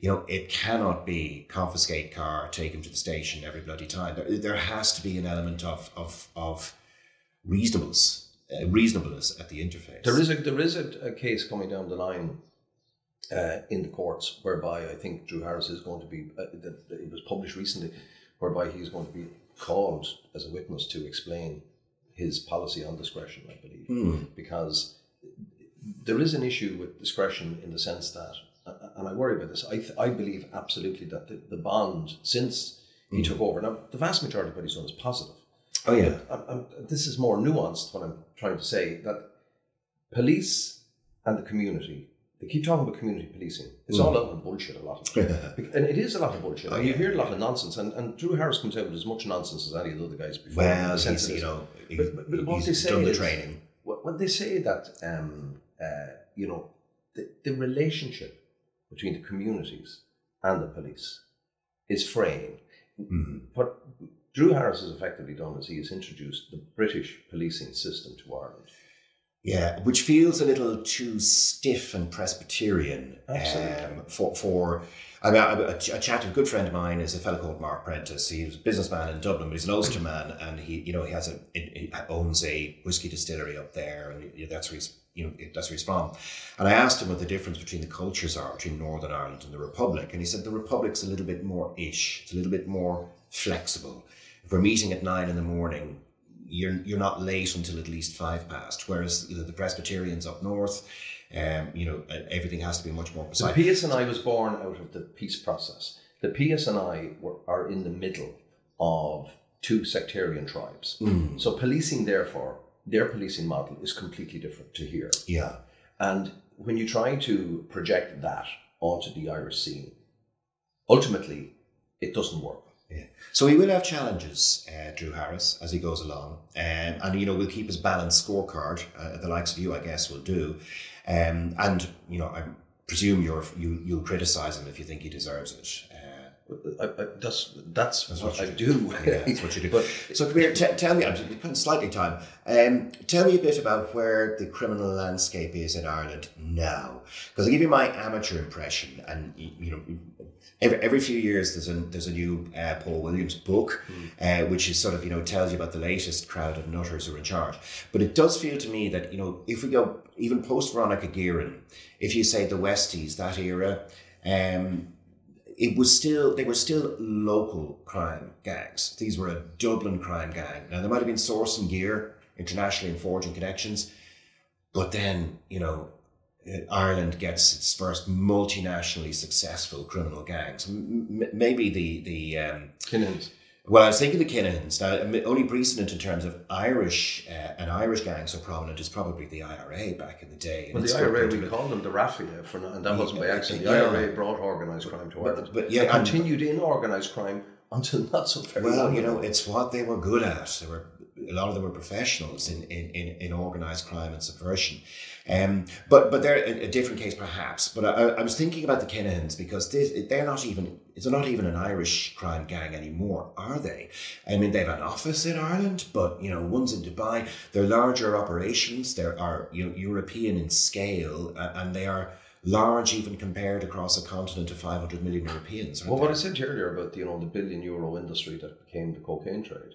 You know, it cannot be confiscate car, take him to the station every bloody time. There, there has to be an element of of of reasonableness, uh, reasonableness at the interface. There is a there is a, a case coming down the line uh, in the courts whereby I think Drew Harris is going to be uh, it was published recently, whereby he's going to be called as a witness to explain his policy on discretion. I believe Hmm. because there is an issue with discretion in the sense that, and I worry about this. I I believe absolutely that the, the bond since he took over now, the vast majority of what he's done is positive. Oh yeah. I'm, I'm, this is more nuanced. What I'm trying to say that police and the community. They keep talking about community policing. It's all out of bullshit. A lot of it, and it is a lot of bullshit. Oh, you hear a lot of nonsense. And, and Drew Harris comes out with as much nonsense as any of the other guys before. Well, he's, you know, he- but- but- what he's they say done the is- training. Wh- when they say that um, uh, you know the, the relationship between the communities and the police is fraying. Mhm. What Drew Harris has effectively done is he has introduced the British policing system to Ireland. Yeah, which feels a little too stiff and Presbyterian um, for for. I mean, a, a chat. A good friend of mine is a fellow called Mark Prentice. He's a businessman in Dublin, but he's an Ulster man, and he, you know, he has a he owns a whiskey distillery up there, and that's where he's, you know, that's where he's from. And I asked him what the difference between the cultures are between Northern Ireland and the Republic, and he said the Republic's a little bit more ish. It's a little bit more flexible. If we're meeting at nine in the morning, you're you're not late until at least five past. Whereas you know, the Presbyterians up north, um, you know, everything has to be much more precise. The. PSNI was born out of the peace process. The PSNI were, are in the middle of two sectarian tribes. Mm, So policing, therefore, their policing model is completely different to here. yeah, And when you try to project that onto the Irish scene, ultimately, it doesn't work. Yeah. So he will have challenges, uh, Drew Harris, as he goes along, um, and you know we'll keep his balanced scorecard. Uh, the likes of you, I guess, will do. Um, and you know, I presume you're you you'll criticise him if you think he deserves it. I, I, that's that's, That's what, what I you do. Yeah, that's what you do. but So come here, t- tell me, I'm putting slightly time. Um, tell me a bit about where the criminal landscape is in Ireland now, because I give you my amateur impression, and you know, every, every few years there's a there's a new uh, Paul Williams book, uh, which is sort of you know tells you about the latest crowd of nutters who are in charge. But it does feel to me that you know if we go even post Veronica Guerin, if you say the Westies that era. Um, it was still they were still local crime gangs. These were a Dublin crime gang. Now there might have been sourcing gear internationally and forging connections, but then you know uh, Ireland gets its first multinationally successful criminal gangs. M- maybe the the um. Well, I was thinking the Kinahans. Now, only precedent in terms of Irish uh, an Irish gang so prominent is probably the IRA back in the day. Well, the IRA, we called them the Raffia, for, and that wasn't by accident. The yeah. IRA brought organised crime to Ireland. but yeah, They and- continued in organised crime until not so very Well, long you know, it's what they were good at. They were a lot of them were professionals in in, in, in organized crime and subversion. Um, but but they're a, a different case perhaps. But I, I was thinking about the Kinahans because this, they're not even it's not even an Irish crime gang anymore, are they? I mean, they've an office in Ireland, but you know, one's in Dubai. They're larger operations. They are you know, European in scale, uh, and they are large even compared across a continent of 500 million Europeans. Well, what I said earlier about you know the billion euro industry that became the cocaine trade,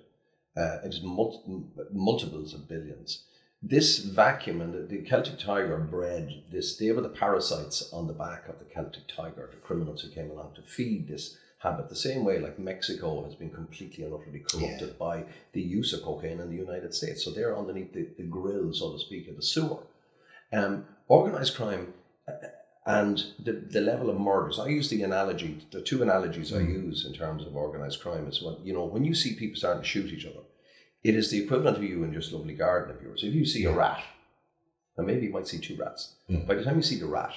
uh, it is mul- multiples of billions. This vacuum and the, the Celtic tiger bred this. They were the parasites on the back of the Celtic tiger, the criminals who came along to feed this habit. The same way, like Mexico has been completely and utterly corrupted by the use of cocaine in the United States. So they're underneath the, the grill, so to speak, of the sewer. Um, organized crime uh, and the, the level of murders. I use the analogy, the two analogies I use in terms of organized crime is when, you know, when you see people starting to shoot each other, it is the equivalent of you in this lovely garden of yours. If you see a rat, and maybe you might see two rats, Mm. by the time you see the rat,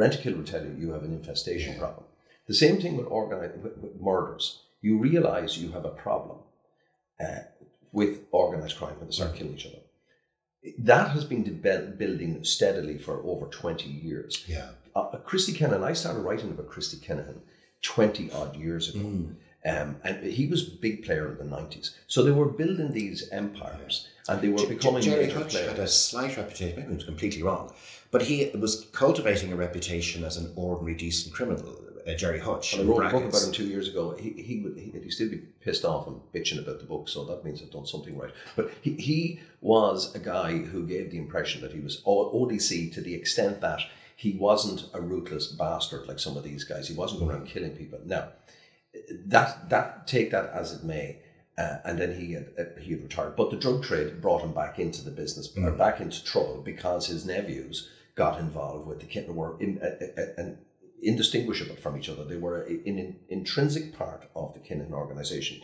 Rent-A-Kill will tell you you have an infestation problem. The same thing with, organized, with, with murders. You realize you have a problem uh, with organized crime when they start killing each other. That has been de- building steadily for over 20 years. yeah. Uh, Christy Kinahan, I started writing about Christy Kinahan 20 odd years ago. Mm. Um, and he was a big player in the 90s. So they were building these empires and they were becoming Gerry major Hutch had a slight reputation, maybe he was completely wrong, but he was cultivating a reputation as an ordinary, decent criminal, uh, Gerry Hutch. And I wrote a book about him two years ago. He, he would he, he'd still be pissed off and bitching about the book, so that means I've done something right. But he, he was a guy who gave the impression that he was O- ODC to the extent that he wasn't a ruthless bastard like some of these guys. He wasn't going around killing people. Now, that that take that as it may. Uh, and then he had, uh, he had retired. But the drug trade brought him back into the business, or back into trouble because his nephews got involved with the Kinahan were in, uh, uh, indistinguishable from each other. They were an in, intrinsic part of the Kinahan organization.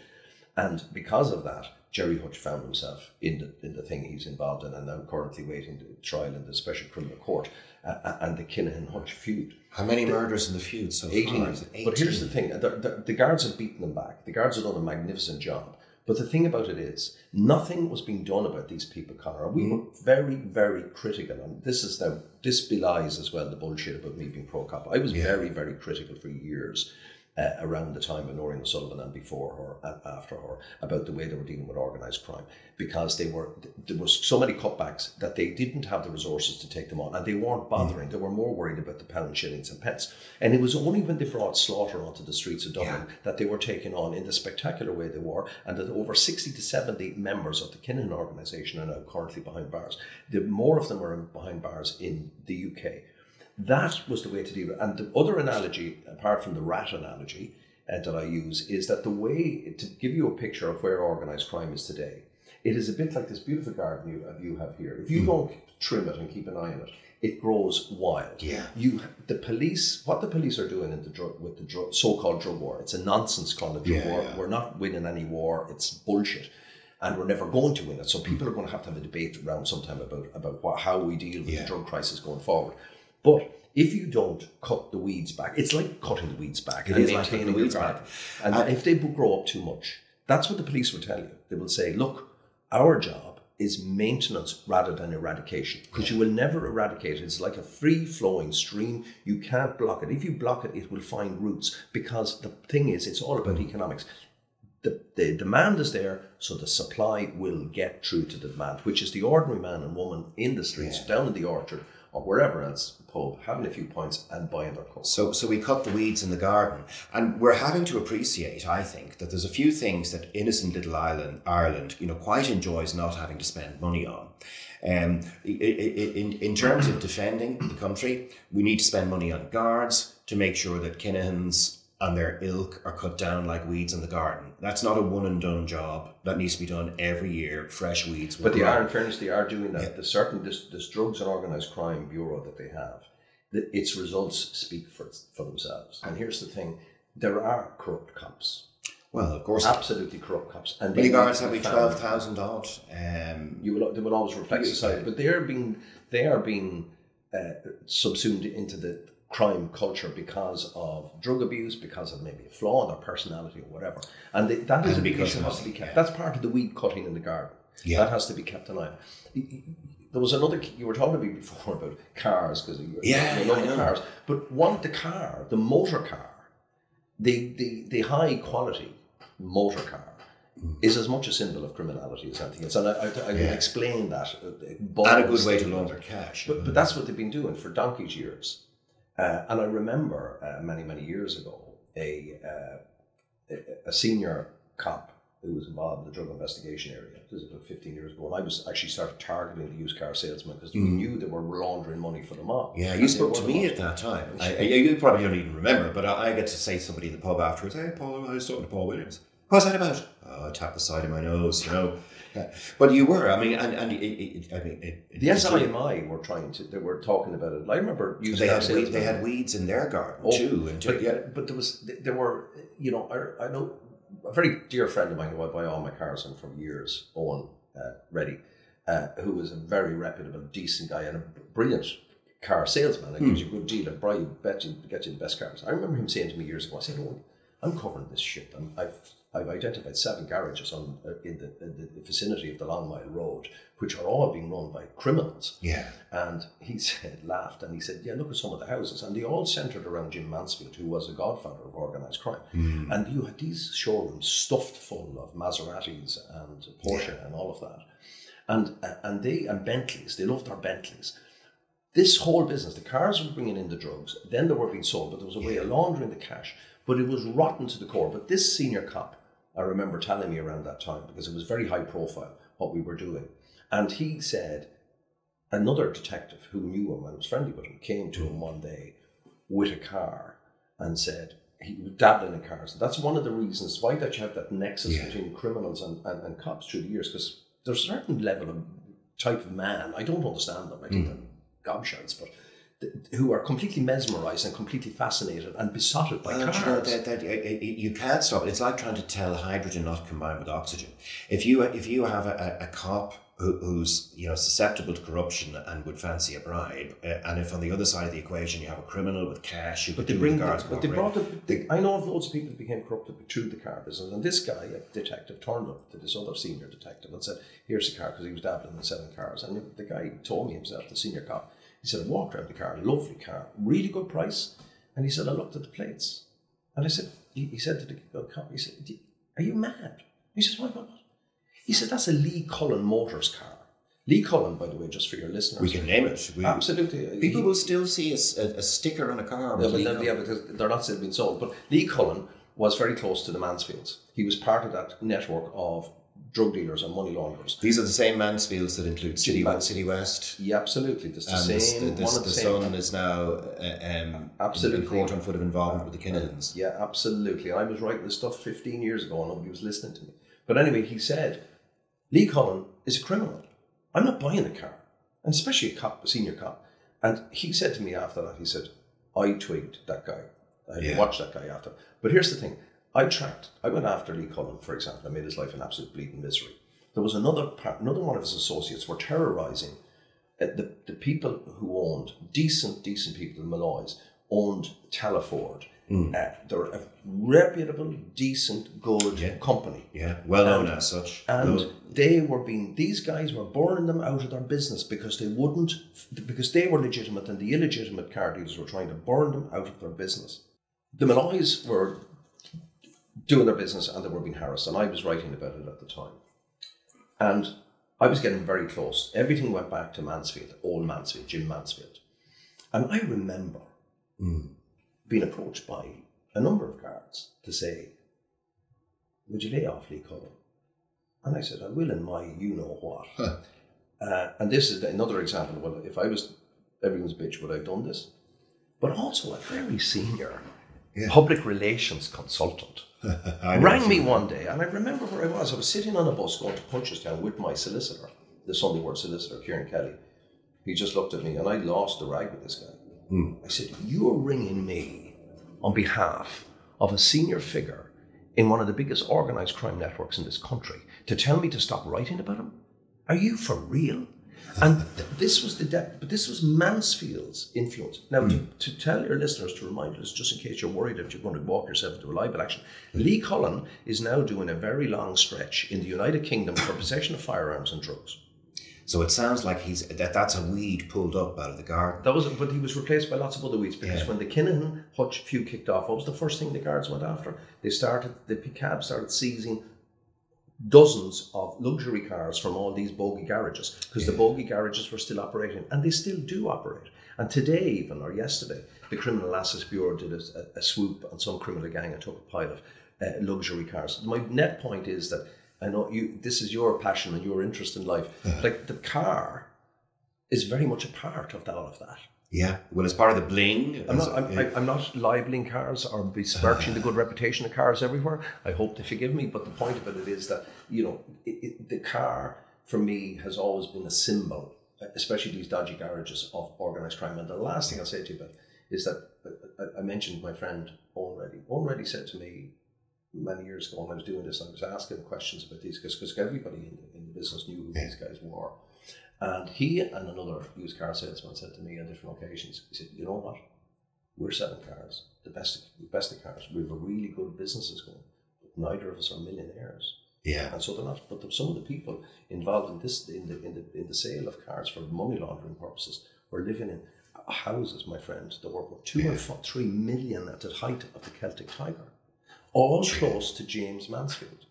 And because of that, Gerry Hutch found himself in the, in the thing he's involved in and now currently waiting the trial in the Special Criminal Court uh, and the Kinahan Hutch feud. How many murders in the feud so 18. far? Is it But here's the thing the, the, the guards have beaten them back. The guards have done a magnificent job. But the thing about it is, nothing was being done about these people, Conor. We were very, very critical. And this is now, this belies as well the bullshit about me being pro cop. I was very, very critical for years uh, around the time of Nóirín O'Sullivan and before her and after her about the way they were dealing with organised crime because they were there was so many cutbacks that they didn't have the resources to take them on and they weren't bothering. They were more worried about the pound, shillings, and pence. And it was only when they brought slaughter onto the streets of Dublin that they were taken on in the spectacular way they were, and that over 60 to 70 members of the Kinahan organisation are now currently behind bars. The more of them are behind bars in the UK. That was the way to deal with it. And the other analogy, apart from the rat analogy uh, that I use, is that the way to give you a picture of where organised crime is today, it is a bit like this beautiful garden you, uh, you have here. If you don't trim it and keep an eye on it, it grows wild. Yeah. You, the police, what the police are doing in the drug with the drug, so-called drug war, it's a nonsense kind of drug Yeah, war. yeah. We're not winning any war. It's bullshit. And we're never going to win it. So people are going to have to have a debate around sometime about about what, how we deal with Yeah. the drug crisis going forward. But if you don't cut the weeds back, it's like cutting the weeds back It and is like cutting the weeds back. And And- if they grow up too much, that's what the police will tell you. They will say, look, our job is maintenance rather than eradication because you will never eradicate it. It's like a free flowing stream. You can't block it. If you block it, it will find roots because the thing is, it's all about mm. economics the, the demand is there, so the supply will get through to the demand, which is the ordinary man and woman in the streets, down in the orchard, or wherever else, pub, having a few points and buying their coke. So, so we cut the weeds in the garden, and we're having to appreciate, I think, that there's a few things that innocent little Ireland, Ireland, you know, quite enjoys not having to spend money on. Um, in in terms of defending the country, we need to spend money on guards to make sure that Kinahans and their ilk are cut down like weeds in the garden. That's not a one and done job. That needs to be done every year. Fresh weeds. But they grow. are, in fairness, they are doing that. The certain this, this drugs and organised crime bureau that they have, the, its results speak for for themselves. And here's the thing: there are corrupt cops, Well, of course. absolutely corrupt cops, and Many guards have to we be twelve thousand odd. Um, you will they will always reflect society, but they are being they are being uh, subsumed into the crime culture because of drug abuse, because of maybe a flaw in their personality or whatever, and they, that is And a big because issue that has to be kept. yeah. That's part of the weed cutting in the garden. Yeah. that has to be kept an eye. on. Y- y- There was another you were talking to me before about cars because you, Yeah, you love I the know. cars, but one the car, the motor car, the the, the high quality motor car Mm. is as much a symbol of criminality as anything else. And I, I, I can Yeah. explain that. uh, and a good way to launder cash. But, but that's what they've been doing for donkey's years. Uh, and I remember uh, many, many years ago, a, uh, a- senior cop who was involved in the drug investigation area. This is about 15 years ago. And I was actually started targeting the used car salesmen because we knew they were laundering money for the mob. Mm. Yeah, you spoke to me at that time. I, I, you probably don't even remember, but I, I get to say to somebody in the pub afterwards, "Hey, Paul, I was talking to Paul Williams. What's that about?" Oh, I tapped the side of my nose, you know. Yeah. But you were, I mean, and, and it, it, I mean, it, it, The SIMI were trying to, they were talking about it. I remember they had weed, they had weeds in their garden Oh, too, and but, yeah, but there was there were you know I, I know a very dear friend of mine who I buy all my cars from for years, Owen uh, Reddy, uh, who was a very reputable, decent guy and a brilliant car salesman. and gives you a good deal and you, bet you, get you the best cars. I remember him saying to me years ago, I said, Owen, I'm covering this shit. I'm, I've I've identified seven garages on uh, in, the, in the vicinity of the Long Mile Road, which are all being run by criminals. yeah, And he said, laughed, and he said, "Yeah, look at some of the houses, and they all centered around Jim Mansfield, who was a godfather of organized crime. Hmm. And you had these showrooms stuffed full of Maseratis and Porsche and all of that, and uh, and they and Bentleys. They loved their Bentleys. This whole business, the cars were bringing in the drugs, then they were being sold, but there was a way of laundering the cash. But it was rotten to the core. But this senior cop, I remember telling me around that time because it was very high profile what we were doing, and he said another detective who knew him and was friendly with him came to him one day with a car and said, he was dabbling in cars. That's one of the reasons why that you have that nexus Yeah. between criminals and, and, and cops through the years, because there's a certain level of type of man. I don't understand them. I think Mm. they're gobshites, but who are completely mesmerized and completely fascinated and besotted by Well, cars. that, that, it- it- you can't stop. It's like trying to tell hydrogen not combined with oxygen. If you if you have a, a, a cop who, who's you know susceptible to corruption and would fancy a bribe, uh, and if on the other side of the equation you have a criminal with cash who But could they bring, the guards but they brought the, they, I know of loads of people who became corrupted through the car business, and this guy, a detective, turned up to this other senior detective and said, "Here's the car," because he was dabbling in selling cars. And the guy told me himself, the senior cop, he said, "I walked around the car, lovely car, really good price." And he said, "I looked at the plates," and I said, he, he said to the cop, he said, "Are you mad?" He says, "Why not?" He said, "That's a Lee Cullen Motors car." Lee Cullen, by the way, just for your listeners, we can name it. We, absolutely. People He- will still see a sticker on a car. yeah, with but Lee then, yeah, because they're not still being sold. But Lee Cullen was very close to the Mansfields. He was part of that network of drug dealers and money launderers. These are the same Mansfields that include City, Man- City West. Yeah, absolutely. The And same the, the, the the same. son is now uh, um, Absolutely. court on foot of involvement with the Kinahans. Yeah, absolutely. I was writing this stuff 15 years ago and nobody was listening to me. But anyway, he said, Lee Cullen is a criminal. I'm not buying a car, and especially a cop, a senior cop. And he said to me after that, he said, I twigged that guy. I Yeah. watched that guy after. But here's the thing I tracked, I went after Lee Cullen, for example. I made his life an absolute bleeding misery. There was another part, another one of his associates were terrorizing uh, the, the people who owned, decent, decent people in Malloy's, owned Talaford. Uh, they're a reputable, decent, good Yeah. company. Yeah, well known as such. And Well, they were being, these guys were burning them out of their business because they wouldn't, because they were legitimate and the illegitimate car dealers were trying to burn them out of their business. The Malloys were doing their business and they were being harassed, and I was writing about it at the time. And I was getting very close. Everything went back to Mansfield, old Mansfield, Jim Mansfield. And I remember mm, being approached by a number of guards to say, Would you lay off Lee Cullen? And I said, I will in my you know what. Huh. Uh, and this is another example. Well, if I was everyone's bitch, would I have done this? But also a very senior Yeah. public relations consultant rang me one day, and I remember where I was. I was sitting on a bus going to Punchestown with my solicitor, the Sunday World solicitor, Kieran Kelly. He just looked at me, and I lost the rag with this guy. Hmm. I said, You're ringing me on behalf of a senior figure in one of the biggest organized crime networks in this country to tell me to stop writing about him? Are you for real? And th- this was the depth, but this was Mansfield's influence. Now, to, hmm. to tell your listeners, to remind us, just in case you're worried that you're going to walk yourself into a libel action, Lee Cullen is now doing a very long stretch in the United Kingdom for possession of firearms and drugs. So it sounds like he's that that's a weed pulled up out of the garden. That was, but he was replaced by lots of other weeds because Yeah. when the Kinahan Hutch few kicked off, what was the first thing the guards went after? They started, the cab started seizing dozens of luxury cars from all these bogey garages because the bogey garages were still operating and they still do operate. And today, even or yesterday, the Criminal Assets Bureau did a, a swoop on some criminal gang and took a pile of uh, luxury cars. My net point is that I know you. This is your passion and your interest in life. Like the car is very much a part of that, all of that. Yeah, well, it's part of the bling. I'm not, I'm, yeah. I- I'm not libeling cars or besmirching the good reputation of cars everywhere. I hope they forgive me, but the point of it is that, you know, it, it, the car for me has always been a symbol, especially these dodgy garages of organised crime. And the last thing I'll say to you about is that uh, I, I mentioned my friend already. Already said to me many years ago when I was doing this, I was asking questions about these guys because everybody in in the business knew who these guys were. And he and another used car salesman said to me on different occasions, he said, you know what? We're selling cars, the best, the best of cars. We have a really good businesses going. But neither of us are millionaires. yeah, And so they're not, but some of the people involved in this, in the, in the, in the sale of cars for money laundering purposes were living in houses, my friend, that were worth two Yeah. and three million at the height of the Celtic Tiger, all close to James Mansfield.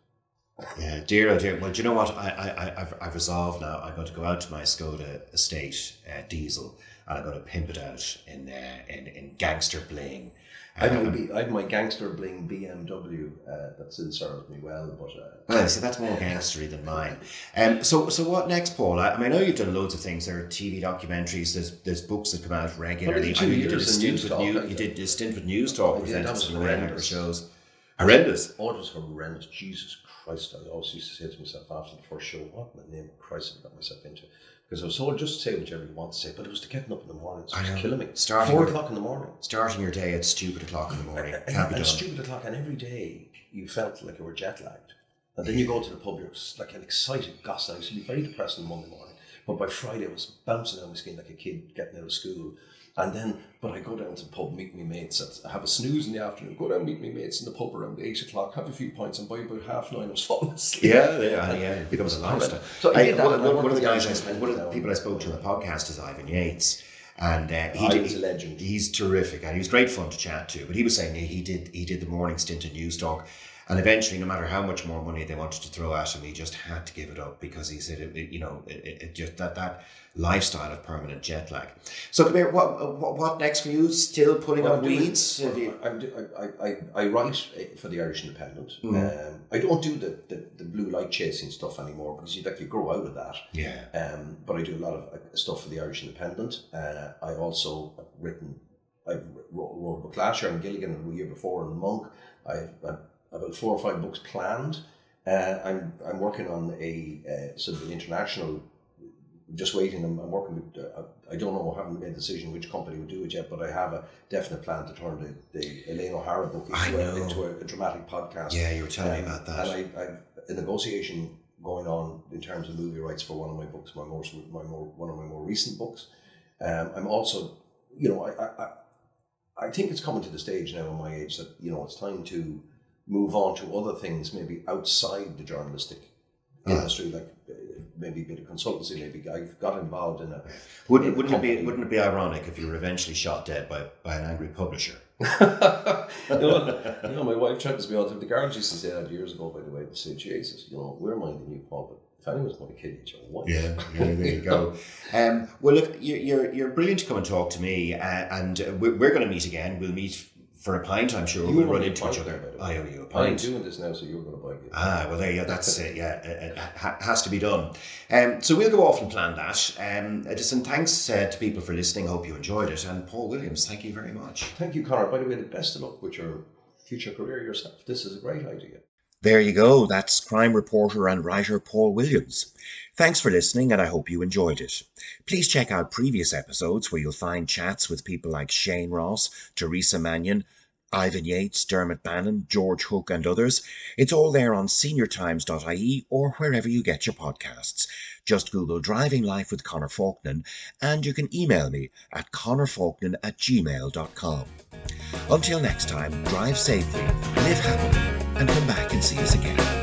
Yeah, dear, oh dear. Well, do you know what? I, I, I've, I've resolved now. I'm going to go out to my Skoda estate uh, diesel and I'm going to pimp it out in uh, in, in gangster bling. I have, my, I have my gangster bling BMW uh, that still serves me well, but uh, well, so that's more gangstery than mine. Um, so so what next, Paul? I, I mean, I know you've done loads of things. There are TV documentaries. There's there's books that come out regularly. I mean, you did a stint with talk, new, you did a stint with Newstalk, presented some horrendous shows. Horrendous. Oh, it was horrendous. Jesus Christ! I always used to say to myself after the first show, "What in the name of Christ have I got myself into?" Because I was told just to say whatever you want to say, but it was to getting up in the morning. So it was killing me. Starting Four your- o'clock in the morning. Starting your day at stupid o'clock in the morning. And, Can't be and done. stupid o'clock, and every day you felt like you were jet lagged. And then you go to the pub, you're like an excited goss. I used to be very depressed on Monday morning, but by Friday I was bouncing on my skin like a kid getting out of school. And then, but I go down to the pub, meet my mates. At, I have a snooze in the afternoon. Go down, meet my mates in the pub around eight o'clock. Have a few pints, and by about half nine, I was falling asleep. Yeah, yeah, yeah. It becomes a lifestyle. So I I, one, and one- one of the guys, I one of the people I spoke to on the podcast is Ivan Yates, and uh, he did, he's a legend. He's terrific, and he was great fun to chat to. But he was saying he did he did the morning stint in Newstalk, and eventually, no matter how much more money they wanted to throw at him, he just had to give it up because he said, it, it- you know, it, it- it just that that lifestyle of permanent jet lag. So, come here. What what, what next for you? Still pulling Well, weeds? Have you- I'm do- I, I, I write uh, for the Irish Independent. Mm. Um, I don't do the, the, the blue light chasing stuff anymore because you like you grow out of that. Yeah. Um, but I do a lot of stuff for the Irish Independent. Uh, I've also written, I've wrote, wrote a book last year Gilligan the year before in the Monk. I've, I've about four or five books planned. Uh, I'm I'm working on a uh, sort of an international. Just waiting. I'm, I'm working with. Uh, I don't know. I haven't made a decision which company will do it yet, but I have a definite plan to turn the, the Elaine O'Hara book into, a, into a, a dramatic podcast. Yeah, you were telling me Um, about that. And I, I've a negotiation going on in terms of movie rights for one of my books, my most, my more, one of my more recent books. Um, I'm also, you know, I, I, I, I think it's coming to the stage now in my age that you know it's time to move on to other things, maybe outside the journalistic Yeah. industry, like uh, maybe a bit of consultancy. Maybe I've got involved in a. Wouldn't, in a wouldn't it be wouldn't it be ironic if you were eventually shot dead by, by an angry publisher? you, know, you know, my wife threatens me all the time. The to say that years ago, by the way. They say, Jesus, you know, we're minding you, Paul, but if anyone's going to kill it's your wife. Yeah, yeah, there you go. Um, well, look, you're, you're you're brilliant to come and talk to me, uh, and uh, we're, we're going to meet again. We'll meet for a pint, I'm sure. You we'll run into each other. there, by the way. I owe you a pint. I'm doing this now, so you're going to buy me. Ah, well, there you go. That's it. Yeah, it, it ha- has to be done. Um, so we'll go off and plan that. Um, Edison, thanks uh, to people for listening. Hope you enjoyed it. And Paul Williams, thank you very much. Thank you, Conor. By the way, the best of luck with your future career yourself. This is a great idea. There you go. That's crime reporter and writer Paul Williams. Thanks for listening, and I hope you enjoyed it. Please check out previous episodes where you'll find chats with people like Shane Ross, Teresa Mannion, Ivan Yates, Dermot Bannon, George Hook, and others. It's all there on seniortimes.ie or wherever you get your podcasts. Just Google Driving Life with Conor Faulkner, and you can email me at connorfaulkner at gmail.com. Until next time, drive safely, live happily, and come back and see us again.